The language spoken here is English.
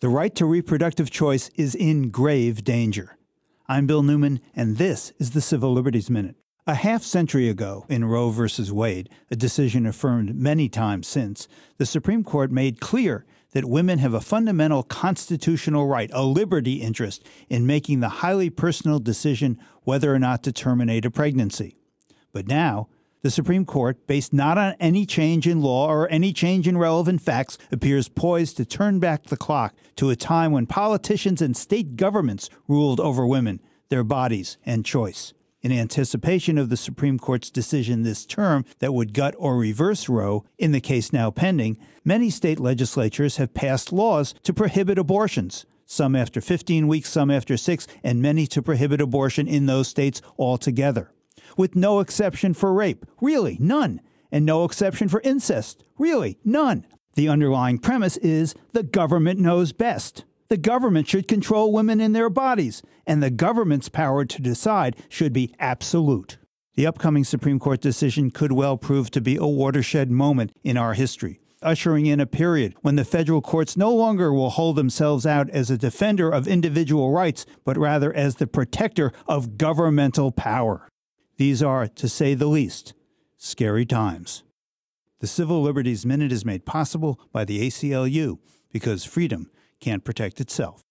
The right to reproductive choice is in grave danger. I'm Bill Newman, and this is the Civil Liberties Minute. A half century ago, in Roe v. Wade, a decision affirmed many times since, the Supreme Court made clear that women have a fundamental constitutional right, a liberty interest, in making the highly personal decision whether or not to terminate a pregnancy. But now, the Supreme Court, based not on any change in law or any change in relevant facts, appears poised to turn back the clock to a time when politicians and state governments ruled over women, their bodies, and choice. In anticipation of the Supreme Court's decision this term that would gut or reverse Roe in the case now pending, many state legislatures have passed laws to prohibit abortions, some after 15 weeks, some after six, and many to prohibit abortion in those states altogether with no exception for rape. Really, none. And no exception for incest. Really, none. The underlying premise is the government knows best. The government should control women in their bodies, and the government's power to decide should be absolute. The upcoming Supreme Court decision could well prove to be a watershed moment in our history, ushering in a period when the federal courts no longer will hold themselves out as a defender of individual rights, but rather as the protector of governmental power. These are, to say the least, scary times. The Civil Liberties Minute is made possible by the ACLU because freedom can't protect itself.